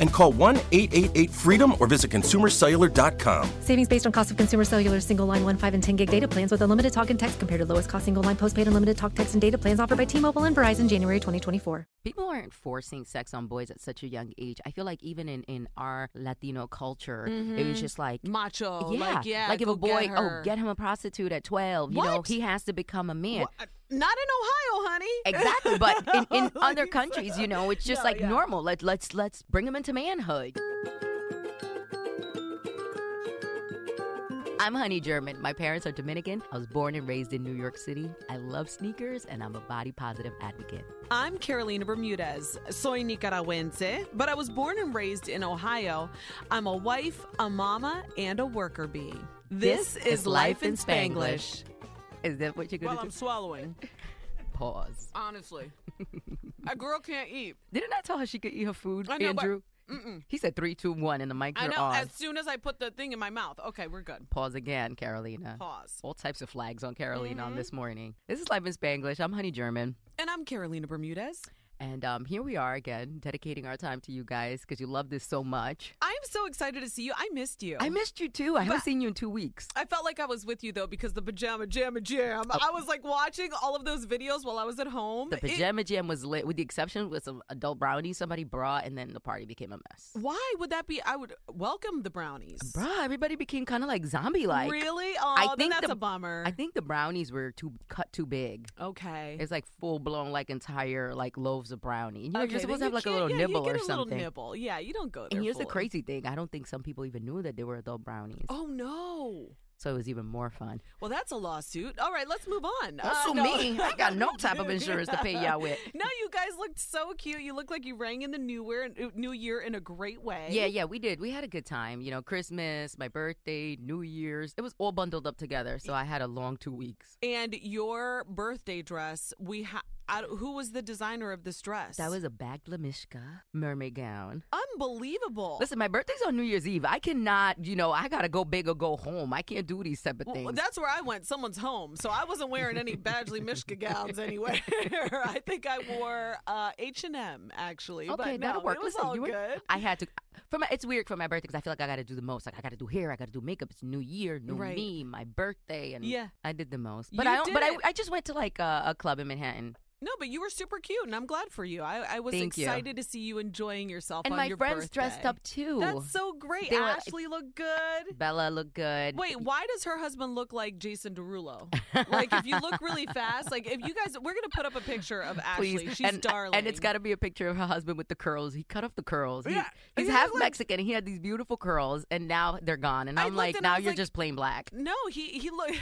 and call 1 888 freedom or visit consumercellular.com. Savings based on cost of consumer cellular single line 1, 5, and 10 gig data plans with unlimited talk and text compared to lowest cost single line postpaid unlimited talk, text, and data plans offered by T Mobile and Verizon January 2024. People aren't forcing sex on boys at such a young age. I feel like even in, in our Latino culture, it was mm-hmm. just like macho. yeah, Like, yeah. like if a boy, get oh, get him a prostitute at twelve. You know, he has to become a man. What? Not in Ohio, honey. Exactly, but in, in Like other countries, you know, it's just Yeah, like yeah. normal. Let let's let's bring them into manhood. I'm Honey German. My parents are Dominican. I was born and raised in New York City. I love sneakers and I'm a body positive advocate. I'm Carolina Bermudez. Soy Nicaragüense, but I was born and raised in Ohio. I'm a wife, a mama, and a worker bee. This, is Life in Spanglish. Is that what you're gonna While do? I'm swallowing, Pause. honestly. a girl can't eat. Didn't I tell her she could eat her food, I know, but- Andrew? Mm-mm. He said three, two, one, and the mic. I know. on. As soon as I put the thing in my mouth. Okay, we're good. Pause again, Carolina. Pause. All types of flags on Carolina Mm-hmm. on this morning. This is Life in Spanglish. I'm Honey German. And I'm Carolina Bermudez. And um, here we are again, dedicating our time to you guys because you love this so much. I'm so excited to see you. I missed you. I missed you too. I haven't seen you in two weeks. I felt like I was with you though because the pajama jamma jam. I was like watching all of those videos while I was at home. The It- pajama jam was lit, with the exception with some adult brownies somebody brought, and then the party became a mess. why would that be? I would welcome the brownies. Bruh, everybody became kind of like zombie like. really? Oh, I think that's the- a bummer. I think the brownies were too cut too big. okay. It's like full blown, like entire like loaves of brownie. You know, okay, you're supposed to have like a little yeah, nibble you or a something. Little nibble. Yeah, you don't go there. And here's the crazy thing: I don't think some people even knew that they were adult brownies. Oh no. So it was even more fun. Well, that's a lawsuit. All right, let's move on. Uh, no. me. I got no type of insurance to pay y'all with. No, you guys looked so cute. You looked like you rang in the new year, new year in a great way. Yeah, yeah, we did. We had a good time. You know, Christmas, my birthday, New Year's. It was all bundled up together. So I had a long two weeks. And your birthday dress, we ha- I, who was the designer of this dress? That was a Badgley Mischka mermaid gown. unbelievable. Listen, my birthday's on New Year's Eve. I cannot, you know, I gotta go big or go home. I can't do these type of Well, things. that's where I went. Someone's home, so I wasn't wearing any Badgley Mischka gowns anywhere. I think I wore uh, H and M actually. Okay, but no, that'll work. It was Listen, all you were- good. I had to. For my, it's weird for my birthday because I feel like I got to do the most. Like I got to do hair, I got to do makeup. It's New Year, new Right. me, my birthday, and Yeah. I did the most. But You I, don't- but I. I just went to like a, a club in Manhattan, No, but you were super cute, and I'm glad for you. I, I was Thank you. excited to see you enjoying yourself. and on my your friends dressed up too. That's so great. They were- Ashley looked good. Bella looked good. Wait, why does her husband look like Jason Derulo? like, if you look really fast, like if you guys, we're gonna put up a picture of Ashley. Please, She's and, darling, and it's got to be a picture of her husband with the curls. He cut off the curls. He- Yeah, he's he half looked like- Mexican. and He had these beautiful curls, and now they're gone. And I'm looked like, now you're like- just plain black. No, he he look.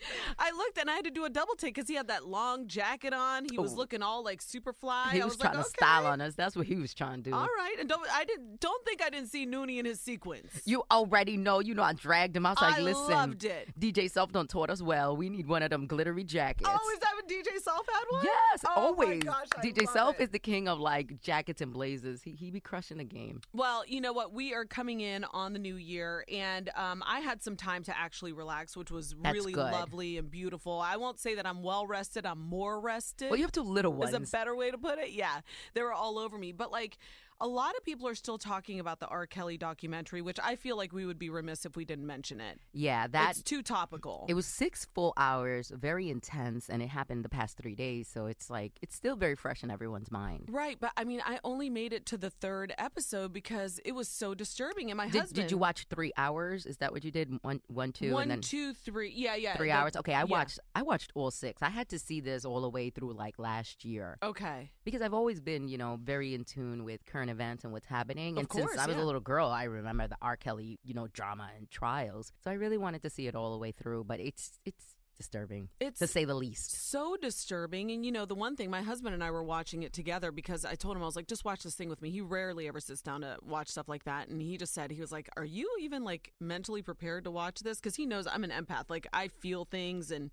I looked and I had to do a double take because he had that long jacket on. He was Ooh. looking all like super fly. He I was, was trying like, to style on us. That's what he was trying to do. All right, and don't I didn't don't think I didn't see Noonie in his sequence. You already know. You know, I dragged him. I was like, I listen, loved it. DJ Self don't taught us well. We need one of them glittery jackets. Oh, is that what DJ Self had one? Yes, oh always. My gosh, DJ Self it. is the king of like jackets and blazers. He he be crushing the game. Well, you know what? We are coming in on the new year, and um, I had some time to actually relax, which was That's really good. lovely and beautiful. I won't say that I'm well rested. I'm more rested. Well, you have two little ones. Is a better way to put it? Yeah, they were all over me. But like, a lot of people are still talking about the R. Kelly documentary, which I feel like we would be remiss if we didn't mention it. yeah, that's too topical. It was six full hours, very intense, and it happened the past three days. So it's like it's still very fresh in everyone's mind. Right, but I mean, I only made it to the third episode because it was so disturbing. And my Did, husband, did you watch three hours? Is that what you did? One, one, two, one, and then two, three? Yeah, yeah, three the- hours. Okay, I yeah. watched. I watched all six. I had to see this all the way through like last year Okay. because I've always been, you know, very in tune with current events and what's happening. Of and course, since I was yeah. a little girl, I remember the R. Kelly, you know, drama and trials. So I really wanted to see it all the way through. But it's it's disturbing, It's to say the least. so disturbing. And you know, the one thing, my husband and I were watching it together because I told him, I was like, just watch this thing with me. He rarely ever sits down to watch stuff like that. And he just said, he was like, Are you even like mentally prepared to watch this? Because he knows I'm an empath. Like, I feel things and.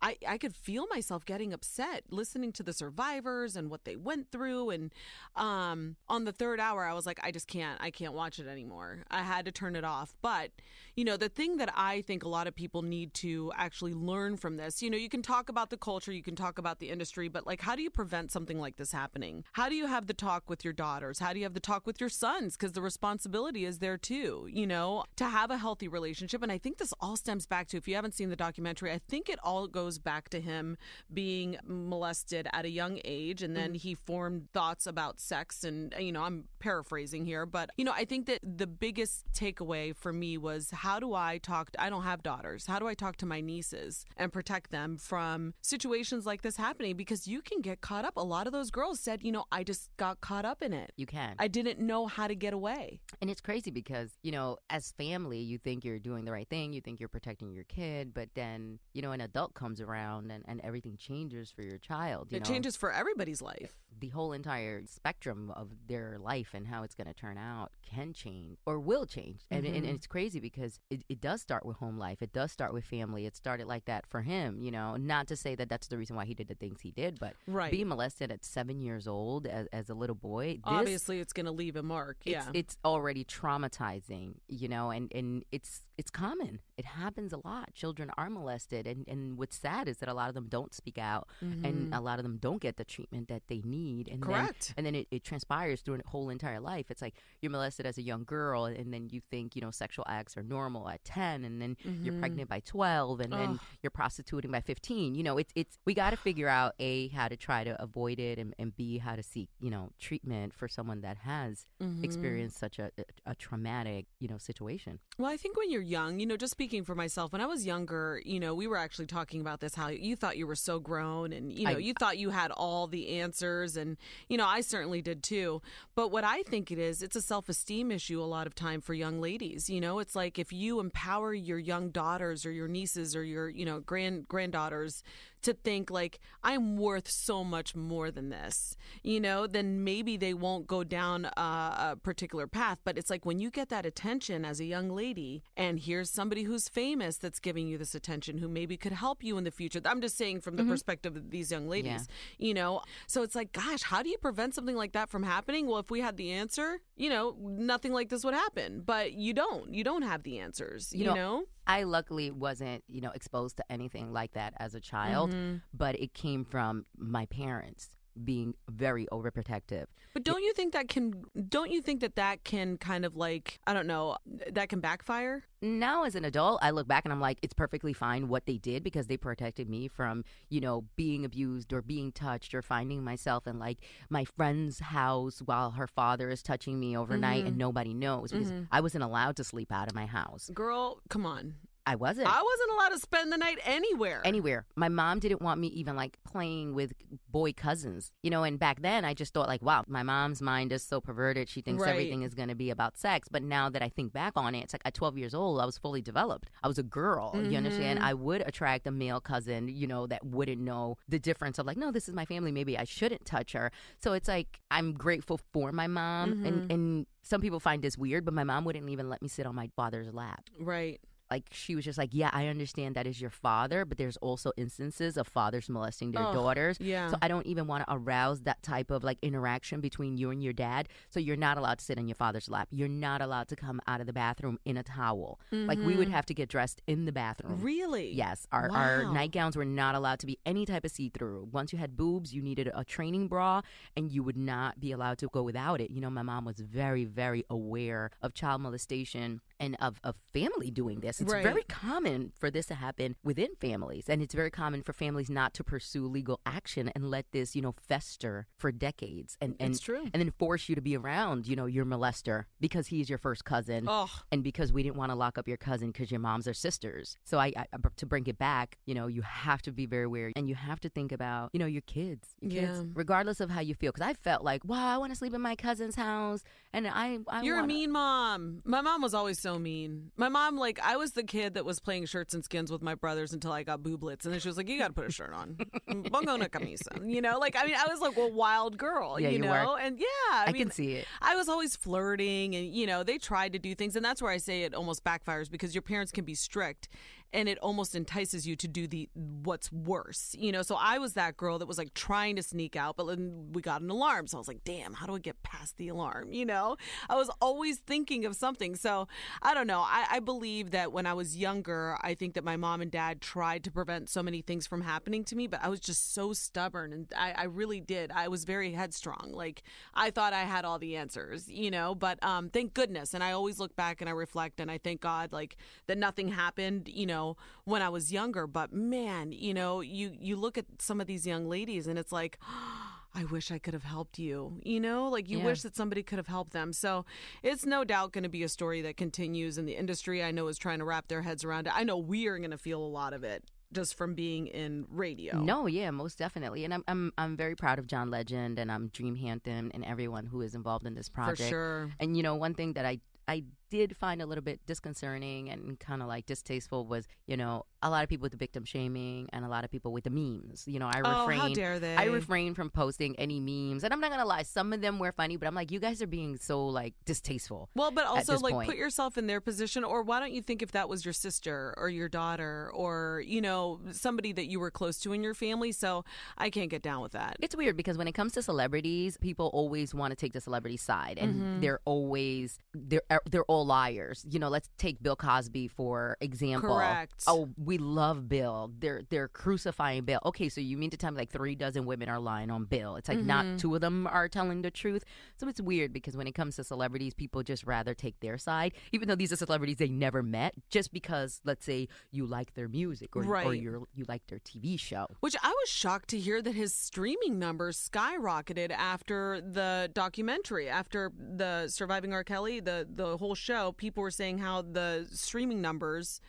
I, I could feel myself getting upset listening to the survivors and what they went through and um on the third hour I was like I just can't I can't watch it anymore. I had to turn it off. But you know the thing that I think a lot of people need to actually learn from this, you know, you can talk about the culture, you can talk about the industry, but like how do you prevent something like this happening? How do you have the talk with your daughters? How do you have the talk with your sons because the responsibility is there too, you know, to have a healthy relationship and I think this all stems back to if you haven't seen the documentary, I think it all goes back to him being molested at a young age and then mm. he formed thoughts about sex and you know, I'm paraphrasing here, but you know, I think that the biggest takeaway for me was how do I talk I don't have daughters. How do I talk to my nieces and protect them from situations like this happening because you can get caught up. A lot of those girls said, you know, I just got caught up in it. You can. I didn't know how to get away. And it's crazy because, you know, as family, you think you're doing the right thing, you think you're protecting your kid, but then, you know, an adult comes around and, and everything changes for your child. You it know? changes for everybody's life. The whole entire spectrum of their life and how it's going to turn out can change or will change. And, and, and Mm-hmm. it's crazy because it, it does start with home life, it does start with family. It started like that for him, you know, not to say that that's the reason why he did the things he did, but Right. being molested at seven years old as, as a little boy, this, Obviously, it's going to leave a mark. it's, Yeah. it's already traumatizing, you know, and, and it's it's common. It happens a lot. Children are molested, and, and what's sad is that a lot of them don't speak out, and a lot of them don't get the treatment that they need. And Mm-hmm. Correct. Then, and then it, it transpires through a whole entire life. It's like you're molested as a young girl, and then you think you know sexual acts are normal at ten, and then you're Mm-hmm. pregnant by twelve, and then you're prostituting by fifteen. You know, it's it's we got to figure out a how to try to avoid it, and, and b how to seek you know treatment for someone that has Mm-hmm. experienced such a, a, a traumatic you know situation. Well, I think when you're young, you know, just speaking for myself, when I was younger, you know, we were actually talking about this how you thought you were so grown and, you know, I- you thought you had all the answers. And, you know, I certainly did too. But what I think it is, it's a self esteem issue a lot of time for young ladies. You know, it's like if you empower your young daughters or your nieces or your, you know, grand granddaughters to think like, I'm worth so much more than this, you know, then maybe they won't go down a, a particular path. But it's like when you get that attention as a young lady, and here's somebody who's famous that's giving you this attention who maybe could help you in the future. I'm just saying from the mm-hmm. perspective of these young ladies, you know. So it's like, gosh, how do you prevent something like that from happening? Well, if we had the answer, you know, nothing like this would happen. But you don't. You don't have the answers, you, You know, know? I luckily wasn't, you know, exposed to anything like that as a child, Mm-hmm. but it came from my parents being very overprotective. But don't you think that can? Don't you think that that can kind of like I don't know that can backfire? Now as an adult, I look back and I'm like, it's perfectly fine what they did because they protected me from, you know, being abused or being touched or finding myself in like my friend's house while her father is touching me overnight Mm-hmm. and nobody knows because I wasn't allowed to sleep out of my house. Girl, come on. I wasn't. I wasn't allowed to spend the night anywhere. anywhere. My mom didn't want me even like playing with boy cousins, you know. And back then, I just thought like, wow, my mom's mind is so perverted. She thinks Right. everything is going to be about sex. But now that I think back on it, it's like at 12 years old, I was fully developed. I was a girl. You Mm-hmm. understand? I would attract a male cousin, you know, that wouldn't know the difference of like, no, this is my family. Maybe I shouldn't touch her. So it's like I'm grateful for my mom, Mm-hmm. and and some people find this weird, but my mom wouldn't even let me sit on my father's lap right. Like she was just like, yeah, I understand that is your father, but there's also instances of fathers molesting their Ugh, daughters. yeah. So I don't even want to arouse that type of like interaction between you and your dad. So you're not allowed to sit on your father's lap. You're not allowed to come out of the bathroom in a towel. Like we would have to get dressed in the bathroom. Mm-hmm. Really? Yes, our, our nightgowns were not allowed to be any type of see through. Once you had boobs, you needed a training bra, and you would not be allowed to go without it. You know, my mom was very, very aware of child molestation and of, of family doing this. It's Right. very common for this to happen within families, and it's very common for families not to pursue legal action and let this, you know, fester for decades, and and It's true. and then force you to be around, you know, your molester because he's your first cousin Ugh. and because we didn't want to lock up your cousin because your moms are sisters. So I, I to bring it back, you know, you have to be very aware and you have to think about, you know, your kids, your kids, Yeah. regardless of how you feel. Because I felt like, wow, I want to sleep in my cousin's house, and I, I You're wanna- a mean mom. My mom was always so mean. My mom, like, I was the kid that was playing shirts and skins with my brothers until I got booblets, and then she was like, "You got to put a shirt on, bongo na camisa." You know, like I mean, I was like a wild girl. Yeah, you you know, were. and yeah, I, I mean, can see it. I was always flirting, and you know, they tried to do things, and that's where I say it almost backfires because your parents can be strict, and it almost entices you to do the what's worse. You know, so I was that girl that was like trying to sneak out, but then we got an alarm, so I was like, damn, how do I get past the alarm? You know, I was always thinking of something. So I don't know. I, I believe that when I was younger, I think that my mom and dad tried to prevent so many things from happening to me, but I was just so stubborn, and I, I really did. I was very headstrong. Like I thought I had all the answers, you know. But um, thank goodness, and I always look back and I reflect, and I thank God, like that nothing happened, you know, when I was younger. But man, you know, you you look at some of these young ladies, and it's like. I wish I could have helped you. You know, like you Yeah. wish that somebody could have helped them. So it's no doubt going to be a story that continues, in the industry I know is trying to wrap their heads around it. I know we are going to feel a lot of it just from being in radio. No, yeah, most definitely, and I'm I'm I'm very proud of John Legend and I'm Dream Hampton and everyone who is involved in this project. for sure. And you know, one thing that I I did find a little bit disconcerting and kind of like distasteful was, you know, a lot of people with the victim shaming and a lot of people with the memes. You know, I Oh, refrain. how dare they? I refrain from posting any memes, and I'm not gonna lie, some of them were funny, but I'm like, you guys are being so like distasteful. Well, but also like point. put yourself in their position, or why don't you think if that was your sister or your daughter or you know somebody that you were close to in your family? So I can't get down with that. It's weird because when it comes to celebrities, people always want to take the celebrity side, and Mm-hmm. they're always they're uh, they're all liars. You know, let's take Bill Cosby for example. Correct. Oh, we love Bill. They're they're crucifying Bill. Okay, so you mean to tell me like three dozen women are lying on Bill? It's like Mm-hmm. not two of them are telling the truth. So it's weird because when it comes to celebrities, people just rather take their side, even though these are celebrities they never met, just because let's say you like their music or or Right. you you like their TV show. Which I was shocked to hear that his streaming numbers skyrocketed after the documentary, after the Surviving R. Kelly, the the whole show. People were saying how the streaming numbers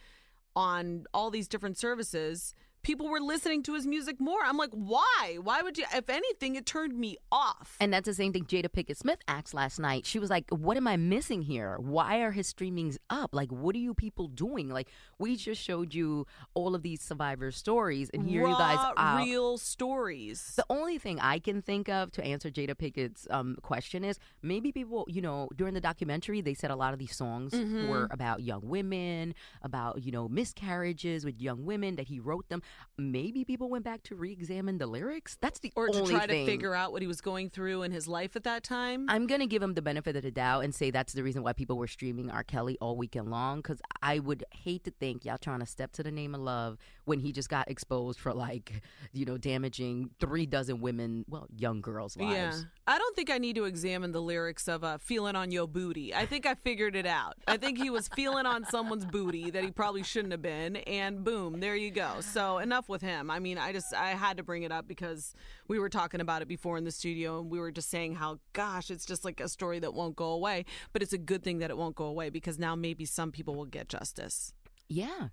on all these different services, people were listening to his music more. I'm like, why? Why would you? If anything, it turned me off. And that's the same thing Jada Pinkett Smith asked last night. She was like, What am I missing here? Why are his streamings up? Like, what are you people doing? Like, we just showed you all of these survivor stories, and here Raw, you guys are. real stories. The only thing I can think of to answer Jada Pinkett's um, question is maybe people, you know, during the documentary, they said a lot of these songs Mm-hmm. were about young women, about, you know, miscarriages with young women that he wrote them. Maybe people went back to re examine the lyrics. That's the or to only try thing. to figure out what he was going through in his life at that time. I'm gonna give him the benefit of the doubt and say that's the reason why people were streaming R. Kelly all weekend long. Because I would hate to think y'all trying to step to the name of love when he just got exposed for like, you know, damaging three dozen women, well, young girls' lives. Yeah. I don't think I need to examine the lyrics of uh, Feeling on Your Booty. I think I figured it out. I think he was feeling on someone's booty that he probably shouldn't have been, and boom, there you go. So enough with him. I mean, I just, I had to bring it up because we were talking about it before in the studio, and we were just saying how, gosh, it's just like a story that won't go away. But it's a good thing that it won't go away because now maybe some people will get justice. Yeah,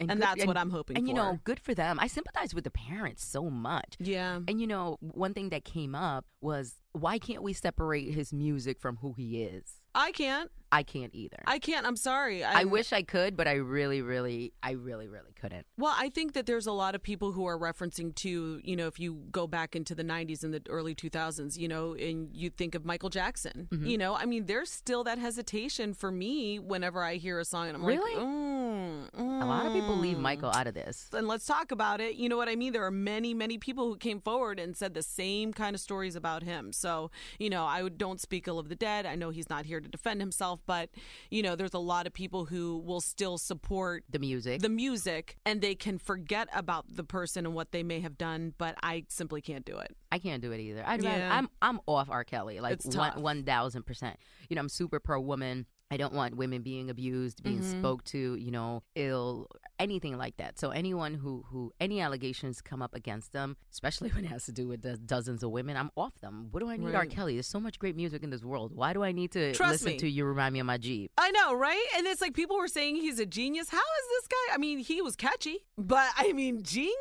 And good- that's what I'm hoping And you know, good for them. I sympathize with the parents so much. Yeah. And you know, one thing that came up was why can't we separate his music from who he is? I can't. I can't either. I can't. I'm sorry. I I'm- wish I could, but I really, really, I really, really couldn't. Well, I think that there's a lot of people who are referencing to, you know, if you go back into the 90s and the early 2000s, you know, and you think of Michael Jackson, Mm-hmm. you know, I mean, there's still that hesitation for me whenever I hear a song and I'm Really? like, mm, A lot of people leave mm. Michael out of this. And let's talk about it. You know what I mean? There are many, many people who came forward and said the same kind of stories about him. So, you know, I would- don't speak ill of the dead. I know he's not here to defend himself, but, you know, there's a lot of people who will still support The music. the music and they can forget about the person and what they may have done, but I simply can't do it. I can't do it either. Rather, Yeah. I'm I'm off R. Kelly, like one thousand percent. You know, I'm super pro woman. I don't want women being abused, being Mm-hmm. spoke to, you know, ill, anything like that. So anyone who who any allegations come up against them, especially when it has to do with do- dozens of women, I'm off them. What do I need R. Kelly? There's so much great music in this world. Why do I need to Trust listen me. to you remind me of my Jeep? I know, right? And it's like people were saying he's a genius. How is this guy? I mean, he was catchy, but I mean, genius?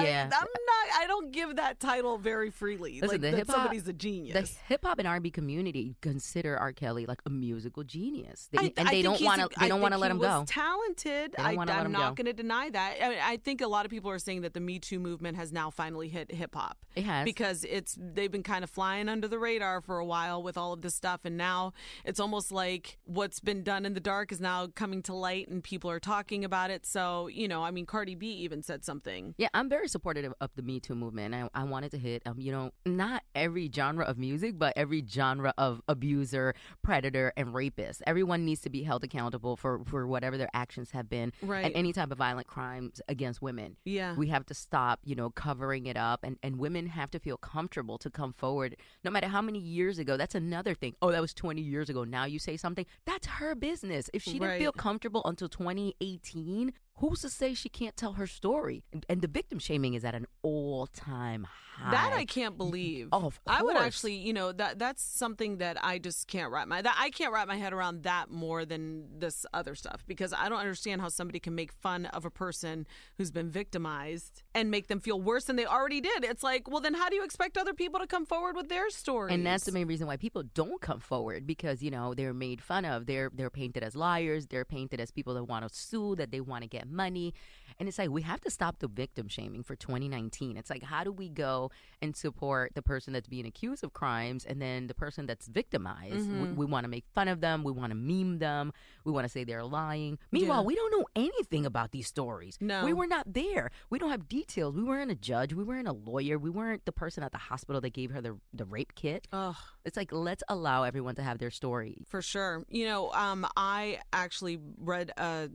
Yeah. I, I'm not, I don't give that title very freely. Listen, like, the hip hop, somebody's a genius. The hip hop and R&B community consider R. Kelly like a musical genius, They- I- and they don't want to. They don't want to let him go. Talented. I, I'm not going to deny that. I, mean, I think a lot of people are saying that the Me Too movement has now finally hit hip hop. It has. because it's they've been kind of flying under the radar for a while with all of this stuff, and now it's almost like what's been done in the dark is now coming to light, and people are talking about it. So you know, I mean, Cardi B even said something. Yeah, I'm very supportive of the Me Too movement. I, I wanted to hit, um, you know, not every genre of music, but every genre of abuser, predator, and rapist. Everyone needs to be held accountable for, for whatever their actions have been, Right. and any type of violent crimes against women. Yeah. we have to stop, you know, covering it up, and and women have to feel comfortable to come forward, no matter how many years ago. That's another thing. Oh, that was 20 years ago. Now you say something. That's her business. If she didn't Right. feel comfortable until 2018, who's to say she can't tell her story? And, and the victim shaming is at an all time high. That I can't mm, mm, believe. Oh, of I would actually, you know, that that's something that I just can't wrap my that I can't wrap my head around that more than this other stuff because I don't understand how somebody can make fun of a person who's been victimized and make them feel worse than they already did. It's like, well, then how do you expect other people to come forward with their stories? And that's the main reason why people don't come forward because you know they're made fun of. They're they're painted as liars. They're painted as people that want to sue, that they want to get money. And it's like we have to stop the victim shaming for 2019. It's like how do we go and support the person that's being accused of crimes and then the person that's victimized? Mm-hmm. We, we want to make fun of them. We want to meme them. We want to say they're lying. Meanwhile, Yeah. we don't know anything about these stories. No. we were not there. We don't have details. We weren't a judge. We weren't a lawyer. We weren't the person at the hospital that gave her the the rape kit. Ugh. It's like let's allow everyone to have their story. For sure. You know, um, I actually read a,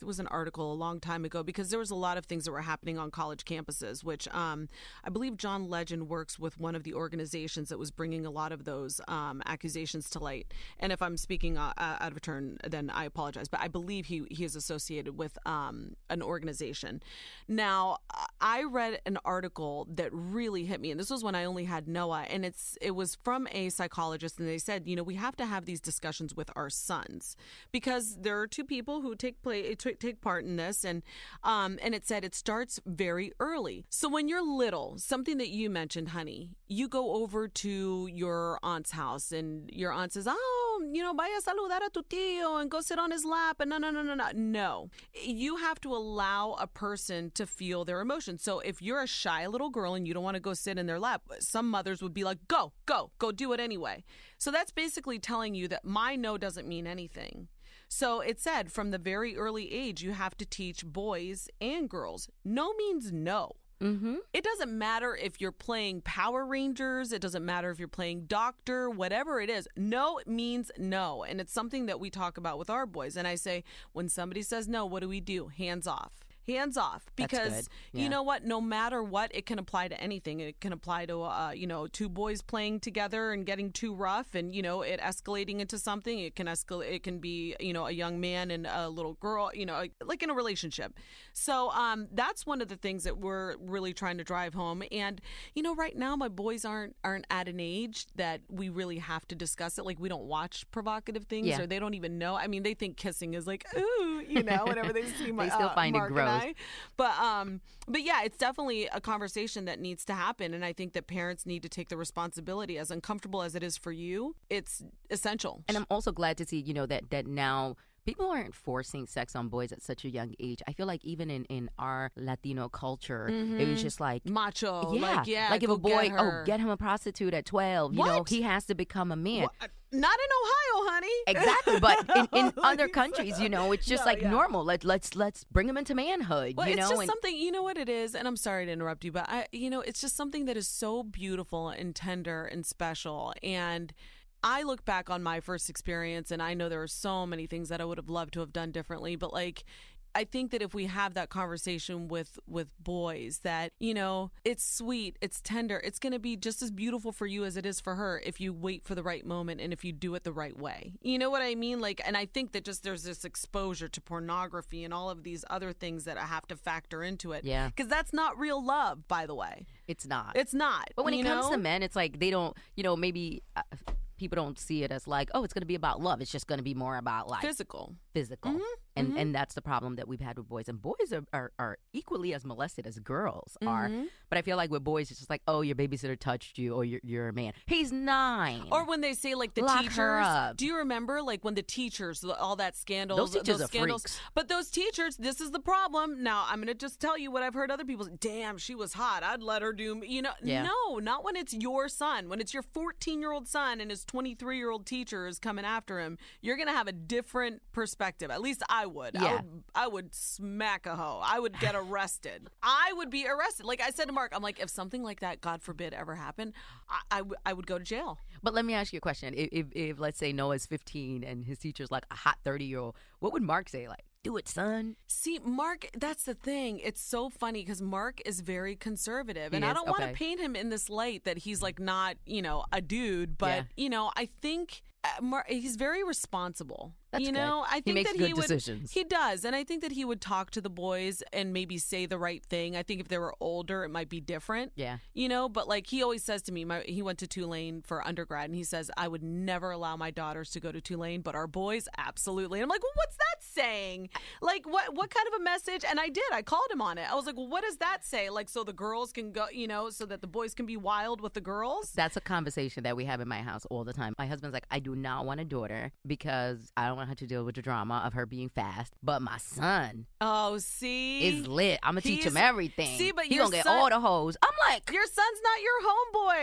it was an article a long time ago because there was a lot of things that were happening on college campuses, which um, I believe John Legend works with one of the organizations that was bringing a lot of those um, accusations to light. And if I'm speaking uh, uh, out of turn, then I apologize. But I believe he, he is associated with um, an organization. Now, I read an article that really hit me, and this was when I only had Noah, and it's it was from a psychologist, and they said, you know, we have to have these discussions with our sons because there are two people who take play take part in this, and Um, and it said it starts very early. So when you're little, something that you mentioned, honey, you go over to your aunt's house, and your aunt says, oh, you know, vaya a saludar a tu tío and go sit on his lap, and no, no, no, no, no, no. You have to allow a person to feel their emotions. So if you're a shy little girl and you don't want to go sit in their lap, some mothers would be like, go, go, go do it anyway. So that's basically telling you that my no doesn't mean anything. So it said from the very early age, you have to teach boys and girls no means no. Mm-hmm. It doesn't matter if you're playing Power Rangers, it doesn't matter if you're playing Doctor, whatever it is. No means no. And it's something that we talk about with our boys. And I say, when somebody says no, what do we do? Hands off. Hands off because. Yeah. you know what no matter what it can apply to anything it can apply to uh, you know two boys playing together and getting too rough and you know it escalating into something it can escalate it can be you know a young man and a little girl you know like in a relationship so um that's one of the things that we're really trying to drive home and you know right now my boys aren't aren't at an age that we really have to discuss it like we don't watch provocative things Yeah. or they don't even know i mean they think kissing is like ooh you know whenever they see my They still uh, find it Mark gross. I. But um, but yeah, it's definitely a conversation that needs to happen, and I think that parents need to take the responsibility. As uncomfortable as it is for you, it's essential. And I'm also glad to see, you know, that that now people aren't forcing sex on boys at such a young age. I feel like even in in our Latino culture, it was mm-hmm. just like macho, yeah, like yeah, like if a boy, get oh, get him a prostitute at twelve. You know, he has to become a man. Not in Ohio, honey. Exactly, but in, in other countries, you know, it's just No, like yeah. normal. Let let's let's bring him into manhood. Well, you it's know, just and something. You know what it is, and I'm sorry to interrupt you, but I, you know, it's just something that is so beautiful and tender and special. And I look back on my first experience, and I know there are so many things that I would have loved to have done differently. But like, I think that if we have that conversation with with boys, that you know, it's sweet, it's tender, it's going to be just as beautiful for you as it is for her if you wait for the right moment and if you do it the right way. You know what I mean? Like, and I think that just there's this exposure to pornography and all of these other things that I have to factor into it. Yeah. because that's not real love, by the way. it's not. It's not. But when it comes know? to men, it's like they don't, you know, maybe uh, people don't see it as like, oh, it's going to be about love. It's just going to be more about like physical. physical. Mm-hmm. And mm-hmm. and that's the problem that we've had with boys. And boys are, are, are equally as molested as girls are. Mm-hmm. But I feel like with boys, it's just like, oh, your babysitter touched you, or you're, you're a man. He's nine. Or when they say like the Lock teachers, do you remember like when the teachers, all that scandal, Those teachers are scandals? freaks. But those teachers, this is the problem. Now I'm gonna just tell you what I've heard other people. say. Damn, she was hot. I'd let her do. You know, Yeah. no, not when it's your son. When it's your 14 year old son and his 23 year old teacher is coming after him, you're gonna have a different perspective. At least I would. I Yeah. would, I would smack a hoe. I would get arrested. I would be arrested. Like I said to Mark, I'm like, if something like that, God forbid, ever happened, I, I, w- I would go to jail. But let me ask you a question. If, if, if let's say Noah's 15 and his teacher's like a hot 30 year old, what would Mark say? Like, do it, son. See, Mark, that's the thing. It's so funny because Mark is very conservative. And He I don't want to paint him in this light that he's like not, you know, a dude. But, Yeah. you know, I think uh, Mark, he's very responsible. That's you good. know, I He think makes that good he would, decisions. He does. And I think that he would talk to the boys and maybe say the right thing. I think if they were older, it might be different. Yeah. You know, but like he always says to me, my, he went to Tulane for undergrad and he says, I would never allow my daughters to go to Tulane, but our boys, absolutely. And I'm like, well, what's that saying? Like, what, what kind of a message? And I did. I called him on it. I was like, well, what does that say? Like, so the girls can go, you know, so that the boys can be wild with the girls? That's a conversation that we have in my house all the time. My husband's like, I do not want a daughter because I don't want her to deal with the drama of her being fast. But my son Oh, see? is lit. I'm gonna teach him everything. See, but he your gonna get son- all the hoes. I'm like, Your son's not your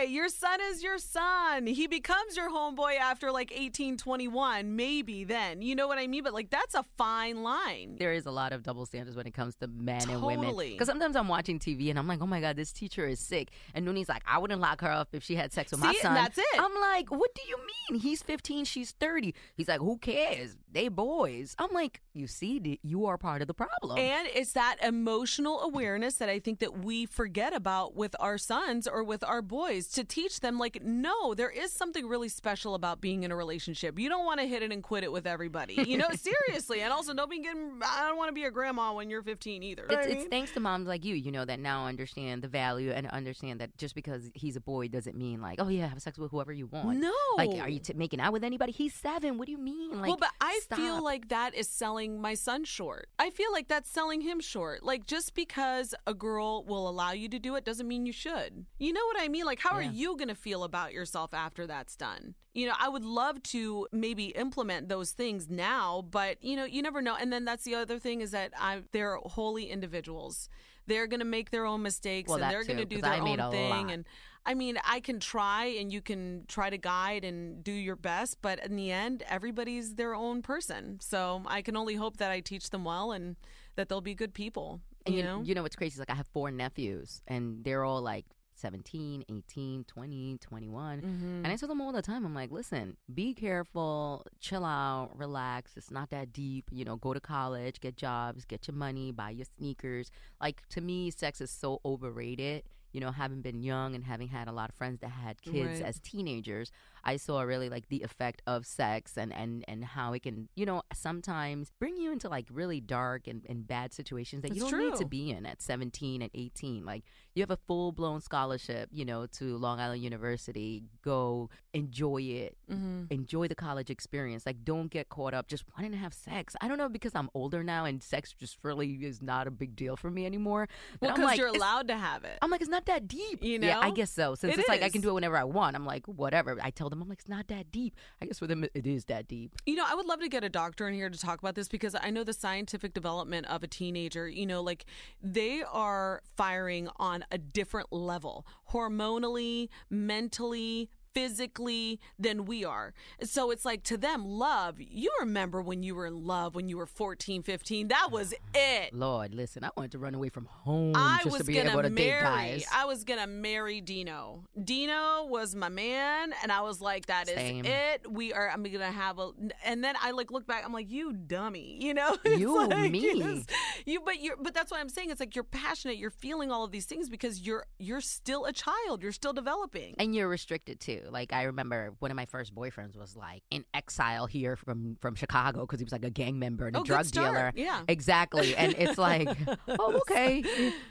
homeboy. Your son is your son. He becomes your homeboy after like 18, 21, maybe then. You know what I mean? But like that's a fine line. there is a lot of double standards when it comes to men and women. Because sometimes I'm watching TV and I'm like, oh my god, this teacher is sick. And Nooney's like, I wouldn't lock her up if she had sex with my son. that's it. I'm like, what do you mean? He's 15, she's 30. He's like, who cares? They boys. I'm like, you see, you are part of the problem. And it's that emotional awareness that I think that we forget about with our sons or with our boys to teach them like no, there is something really special about being in a relationship. You don't want to hit it and quit it with everybody. You know, seriously. And also don't be getting I don't want to be a grandma when you're 15 either. It's, it's thanks to moms like you, you know, that now understand the value and understand that just because he's a boy doesn't mean like, oh yeah, have sex with whoever you want. No. Like, are you t- making out with anybody? He's seven. What do you mean? Like, well, but I feel like that is selling my son short. I feel like that's selling him short. Like just because a girl will allow you to do it doesn't mean you should. You know what I mean? Like how are you going to feel about yourself after that's done? You know, I would love to maybe implement those things now, but you know, you never know. And then that's the other thing is that I they're wholly individuals. They're going to make their own mistakes Well, and they're going to do their own thing and I mean, I can try and you can try to guide and do your best, but in the end, everybody's their own person. So I can only hope that I teach them well and that they'll be good people. And you you, know? you know what's crazy? is, Like I have four nephews, and they're all like 17, 18, 20, 21. Mm-hmm. And I tell them all the time, I'm like, listen, be careful, chill out, relax. It's not that deep. You know, go to college, get jobs, get your money, buy your sneakers. Like, to me, sex is so overrated. You know, having been young and having had a lot of friends that had kids Right. as teenagers, I saw really like the effect of sex and, and, and how it can, you know, sometimes bring you into like really dark and, and bad situations that you It's don't need to be in at 17 and 18. Like, you have a full blown scholarship, you know, to Long Island University. Go enjoy it. Mm-hmm. Enjoy the college experience. Like, don't get caught up just wanting to have sex. I don't know because I'm older now and sex just really is not a big deal for me anymore. Well, because like, you're allowed to have it. I'm like, it's not that deep. You know? Yeah, I guess so. Since It it's like I can do it whenever I want. I'm like, whatever. I tell I'm like, it's not that deep. I guess for them, it is that deep. You know, I would love to get a doctor in here to talk about this because I know the scientific development of a teenager, you know, like they are firing on a different level hormonally, mentally, physically than we are. So it's like to them, love, you remember when you were in love when you were 14, 15, that was it. Lord, listen, I wanted to run away from home I just was to be gonna able to date marry. guys. I was gonna marry Dino. Dino was my man, and I was like, "That is Same. it. We are. I'm gonna have a." And then I like look back. I'm like, "You dummy," you know. It's You, like, me. yes. You, but you're. But that's what I'm saying. It's like you're passionate. You're feeling all of these things because you're you're still a child. You're still developing. and you're restricted too. Like I remember one of my first boyfriends was like in exile here from from Chicago because he was like a gang member and a Oh, drug dealer. Yeah. exactly. And it's like, oh okay.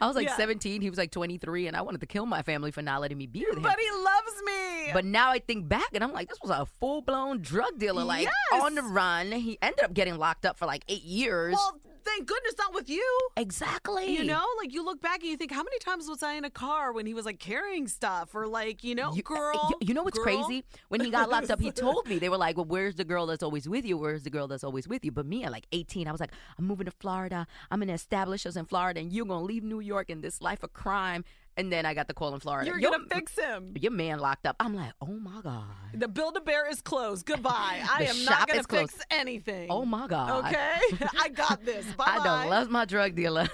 I was like Yeah. 17, he was like 23, and I wanted to kill my family for not letting me be with him. but he loves me. But now I think back and I'm like, this was a full blown drug dealer, like Yes. on the run. He ended up getting locked up for like eight years. well, thank goodness not with you. exactly. You know, like you look back and you think, how many times was I in a car when he was like carrying stuff or like, you know, You, uh, girl. you, you know what's girl? crazy? When he got locked up, he told me they were like, "Well, where's the girl that's always with you? Where's the girl that's always with you?" But me, at like 18, I was like, "I'm moving to Florida. I'm gonna establish us in Florida, and you're gonna leave New York in this life of crime." And then I got the call in Florida. You're Your- gonna fix him. your man locked up. I'm like, "Oh my god." The Build a Bear is closed. Goodbye. I am not gonna fix anything. Oh my god. Okay, I got this. Bye I don't love my drug dealer.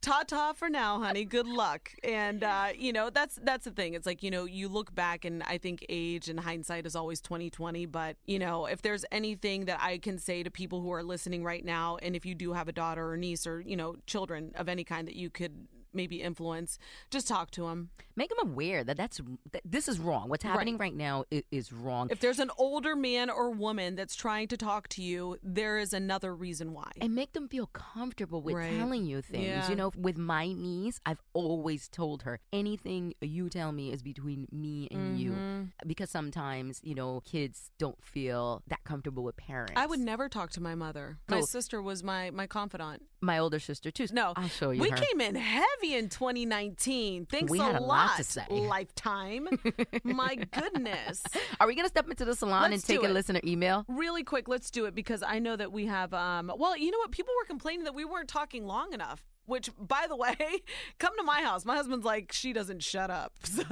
ta ta for now, honey. Good luck. And uh, you know, that's that's the thing. It's like, you know, you look back and I think age and hindsight is always 2020, but you know, if there's anything that I can say to people who are listening right now and if you do have a daughter or niece or, you know, children of any kind that you could maybe influence, just talk to them. Make them aware that that's that this is wrong. What's happening right, now is, is wrong. If there's an older man or woman that's trying to talk to you, there is another reason why. and make them feel comfortable with Right. telling you things. Yeah. You know, with my niece, I've always told her anything you tell me is between me and you. Mm-hmm. Because sometimes, you know, kids don't feel that comfortable with parents. I would never talk to my mother. My No. sister was my my confidant. My older sister, too. No, I'll show you We her. came in heavy in 2019. Thanks We a had a lot, lot to say. Lifetime. my goodness. Are we going to step into the salon Let's and take a it. listener email? Really quick, let's do it because I know that we have. Um, well, you know what? People were complaining that we weren't talking long enough. Which, by the way, come to my house. My husband's like, she doesn't shut up. So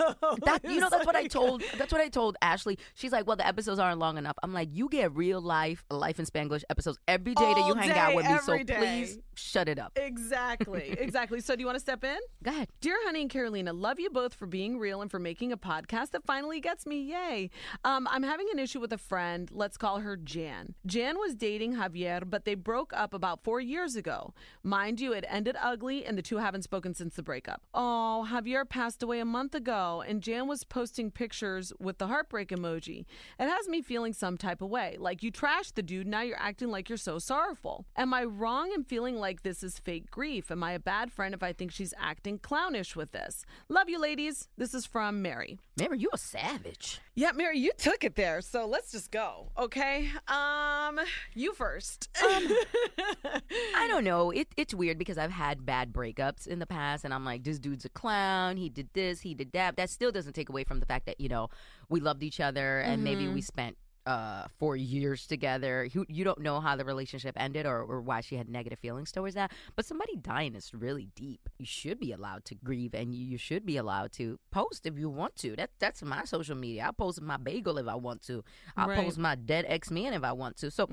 That you know that's what I told that's what I told Ashley. She's like, "Well, the episodes aren't long enough." I'm like, "You get real life life in Spanglish episodes every day that you hang out day, with me, so day. please shut it up." Exactly, exactly. So, do you want to step in? Go ahead. Dear Honey and Carolina, love you both for being real and for making a podcast that finally gets me. Yay. Um, I'm having an issue with a friend. Let's call her Jan. Jan was dating Javier, but they broke up about four years ago. Mind you, it ended ugly, and the two haven't spoken since the breakup. Oh, Javier passed away a month ago, and Jan was posting pictures with the heartbreak emoji. It has me feeling some type of way. Like you trashed the dude, now you're acting like you're so sorrowful. Am I wrong in feeling like this is fake grief? Am I a bad friend if I think she's acting clownish with this? Love you, ladies. This is from Mary. Mary, you a savage. Yeah, Mary, you took it there, so let's just go. Okay. Um, you first. Um, I don't know. It, it's weird because I've had bad breakups in the past, and I'm like, this dude's a clown. He did this, he did that. That still doesn't take away from the fact that you know we loved each other, and maybe we spent uh four years together. You, you don't know how the relationship ended or, or why she had negative feelings towards that. But somebody dying is really deep. You should be allowed to grieve, and you, you should be allowed to post if you want to. That that's my social media. I'll post my bagel if I want to. I'll Right. post my dead ex man if I want to. So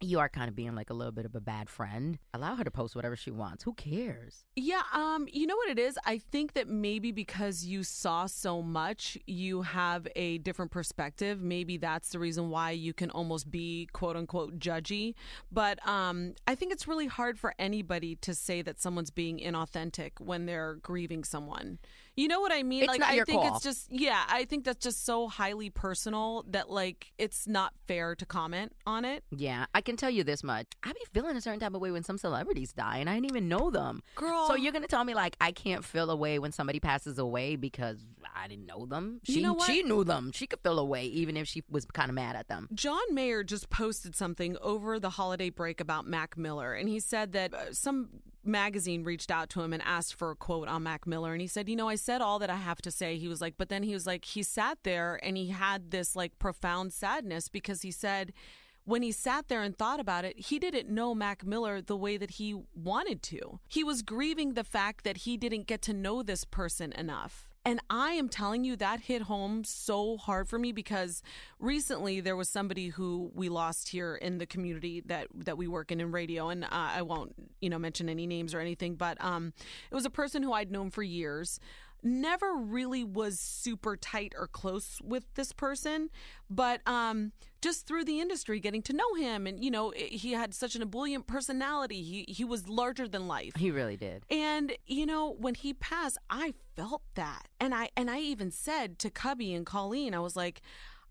you are kind of being like a little bit of a bad friend. Allow her to post whatever she wants. Who cares? Yeah, um, you know what it is? I think that maybe because you saw so much, you have a different perspective. Maybe that's the reason why you can almost be quote unquote judgy. But um, I think it's really hard for anybody to say that someone's being inauthentic when they're grieving someone. You know what I mean? It's like not I your think call. it's just yeah, I think that's just so highly personal that like it's not fair to comment on it. Yeah, I can tell you this much. I be feeling a certain type of way when some celebrities die, and I didn't even know them. Girl. So you're gonna tell me like I can't feel a way when somebody passes away because I didn't know them? You She know what? she knew them. She could feel a way even if she was kind of mad at them. John Mayer just posted something over the holiday break about Mac Miller, and he said that uh, some magazine reached out to him and asked for a quote on Mac Miller, and he said, "You know, I said all that I have to say." He was like, but then he was like, he sat there and he had this like profound sadness because he said. When he sat there and thought about it, he didn't know Mac Miller the way that he wanted to. He was grieving the fact that he didn't get to know this person enough. And I am telling you, that hit home so hard for me because recently there was somebody who we lost here in the community that that we work in in radio, and uh, I won't you know mention any names or anything, but um, it was a person who I'd known for years. Never really was super tight or close with this person, but um, just through the industry, getting to know him, and you know, he had such an ebullient personality. He he was larger than life. He really did. And you know, when he passed, I felt that. And I and I even said to Cubby and Colleen, I was like,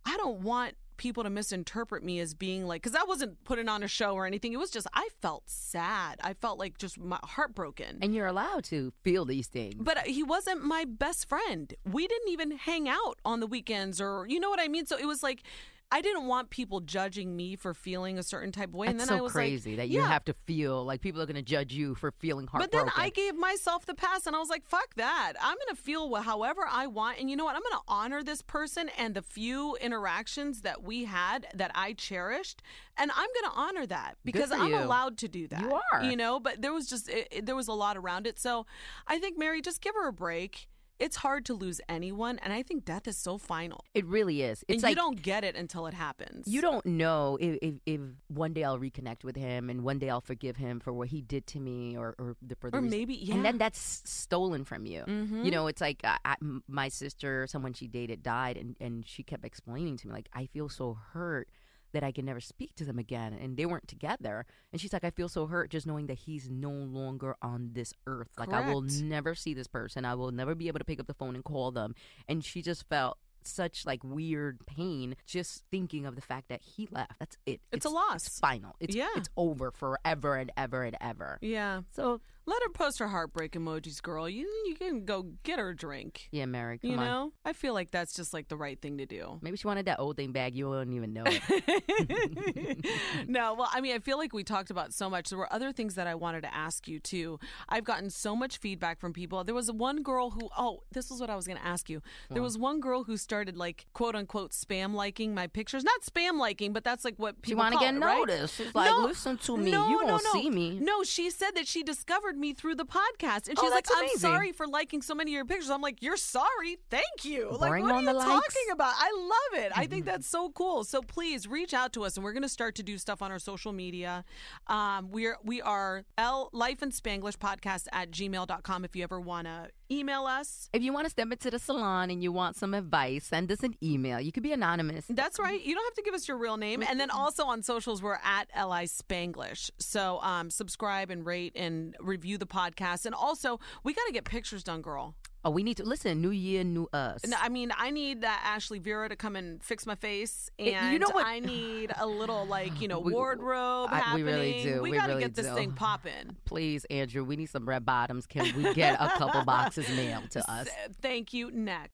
I don't want people to misinterpret me as being like cuz I wasn't putting on a show or anything. It was just I felt sad. I felt like just my heartbroken. And you're allowed to feel these things. but uh, he wasn't my best friend. We didn't even hang out on the weekends or you know what I mean? So it was like I didn't want people judging me for feeling a certain type of way. and then so I was crazy like, that you yeah. have to feel like people are going to judge you for feeling heartbroken. But then I gave myself the pass and I was like, fuck that. I'm going to feel however I want. And you know what? I'm going to honor this person and the few interactions that we had that I cherished. And I'm going to honor that because I'm you. allowed to do that. You are. You know, but there was just, it, it- there was a lot around it. So I think, Mary, just give her a break. It's hard to lose anyone. And I think death is so final. it really is. It's and like you don't get it until it happens. You don't know if, if, if one day I'll reconnect with him and one day I'll forgive him for what he did to me or, or the for the Or reason- maybe, and yeah. Mm-hmm. then that's stolen from you. You know, it's like I, I, my sister, someone she dated, died, and and she kept explaining to me like I feel so hurt that I can never speak to them again, and they weren't together. And she's like, I feel so hurt just knowing that he's no longer on this earth. Like I will never see this person. I will never be able to pick up the phone and call them. And she just felt such like weird pain just thinking of the fact that he left. That's it. It's a loss. It's final. It's Yeah. it's over forever and ever and ever. Yeah. So Let her post her heartbreak emojis, girl. You you can go get her a drink. yeah, Mary, come You on. know, I feel like that's just like the right thing to do. Maybe she wanted that old thing back. You wouldn't even know it. no, well, I mean, I feel like we talked about so much. There were other things that I wanted to ask you too. I've gotten so much feedback from people. There was one girl who, oh, this was what I was going to ask you. There was one girl who started like quote unquote spam liking my pictures. Not spam liking, but that's like what She people wanna get it, right? noticed. She's like, "Listen to me. No, You no, won't no. see me." No, she said that she discovered me through the podcast, and Oh, she's like, that's "I'm amazing. sorry for liking so many of your pictures." I'm like, "You're sorry? Thank you." Like, Bring what on are the you likes. talking about? I love it. I think that's so cool. So please reach out to us, and we're going to start to do stuff on our social media. Um, we're we are L Life and Spanglish podcast at gmail.com if you ever want to email us. if you want to step into the salon and you want some advice, send us an email. You could be anonymous. That's right. You don't have to give us your real name. And then also on socials, we're at Li Spanglish. So um, subscribe and rate and review the podcast. And also, we got to get pictures done, girl. Oh, we need to listen. New year, new us. And I mean, I need that Ashley Vera to come and fix my face, eh, It- and you know what- I need a little like you know We- wardrobe I- happening. we really do. We, We got to really get this do. thing popping. Please, Andrew, we need some red bottoms. Can we get a couple boxes mailed to us? Thank you. Next.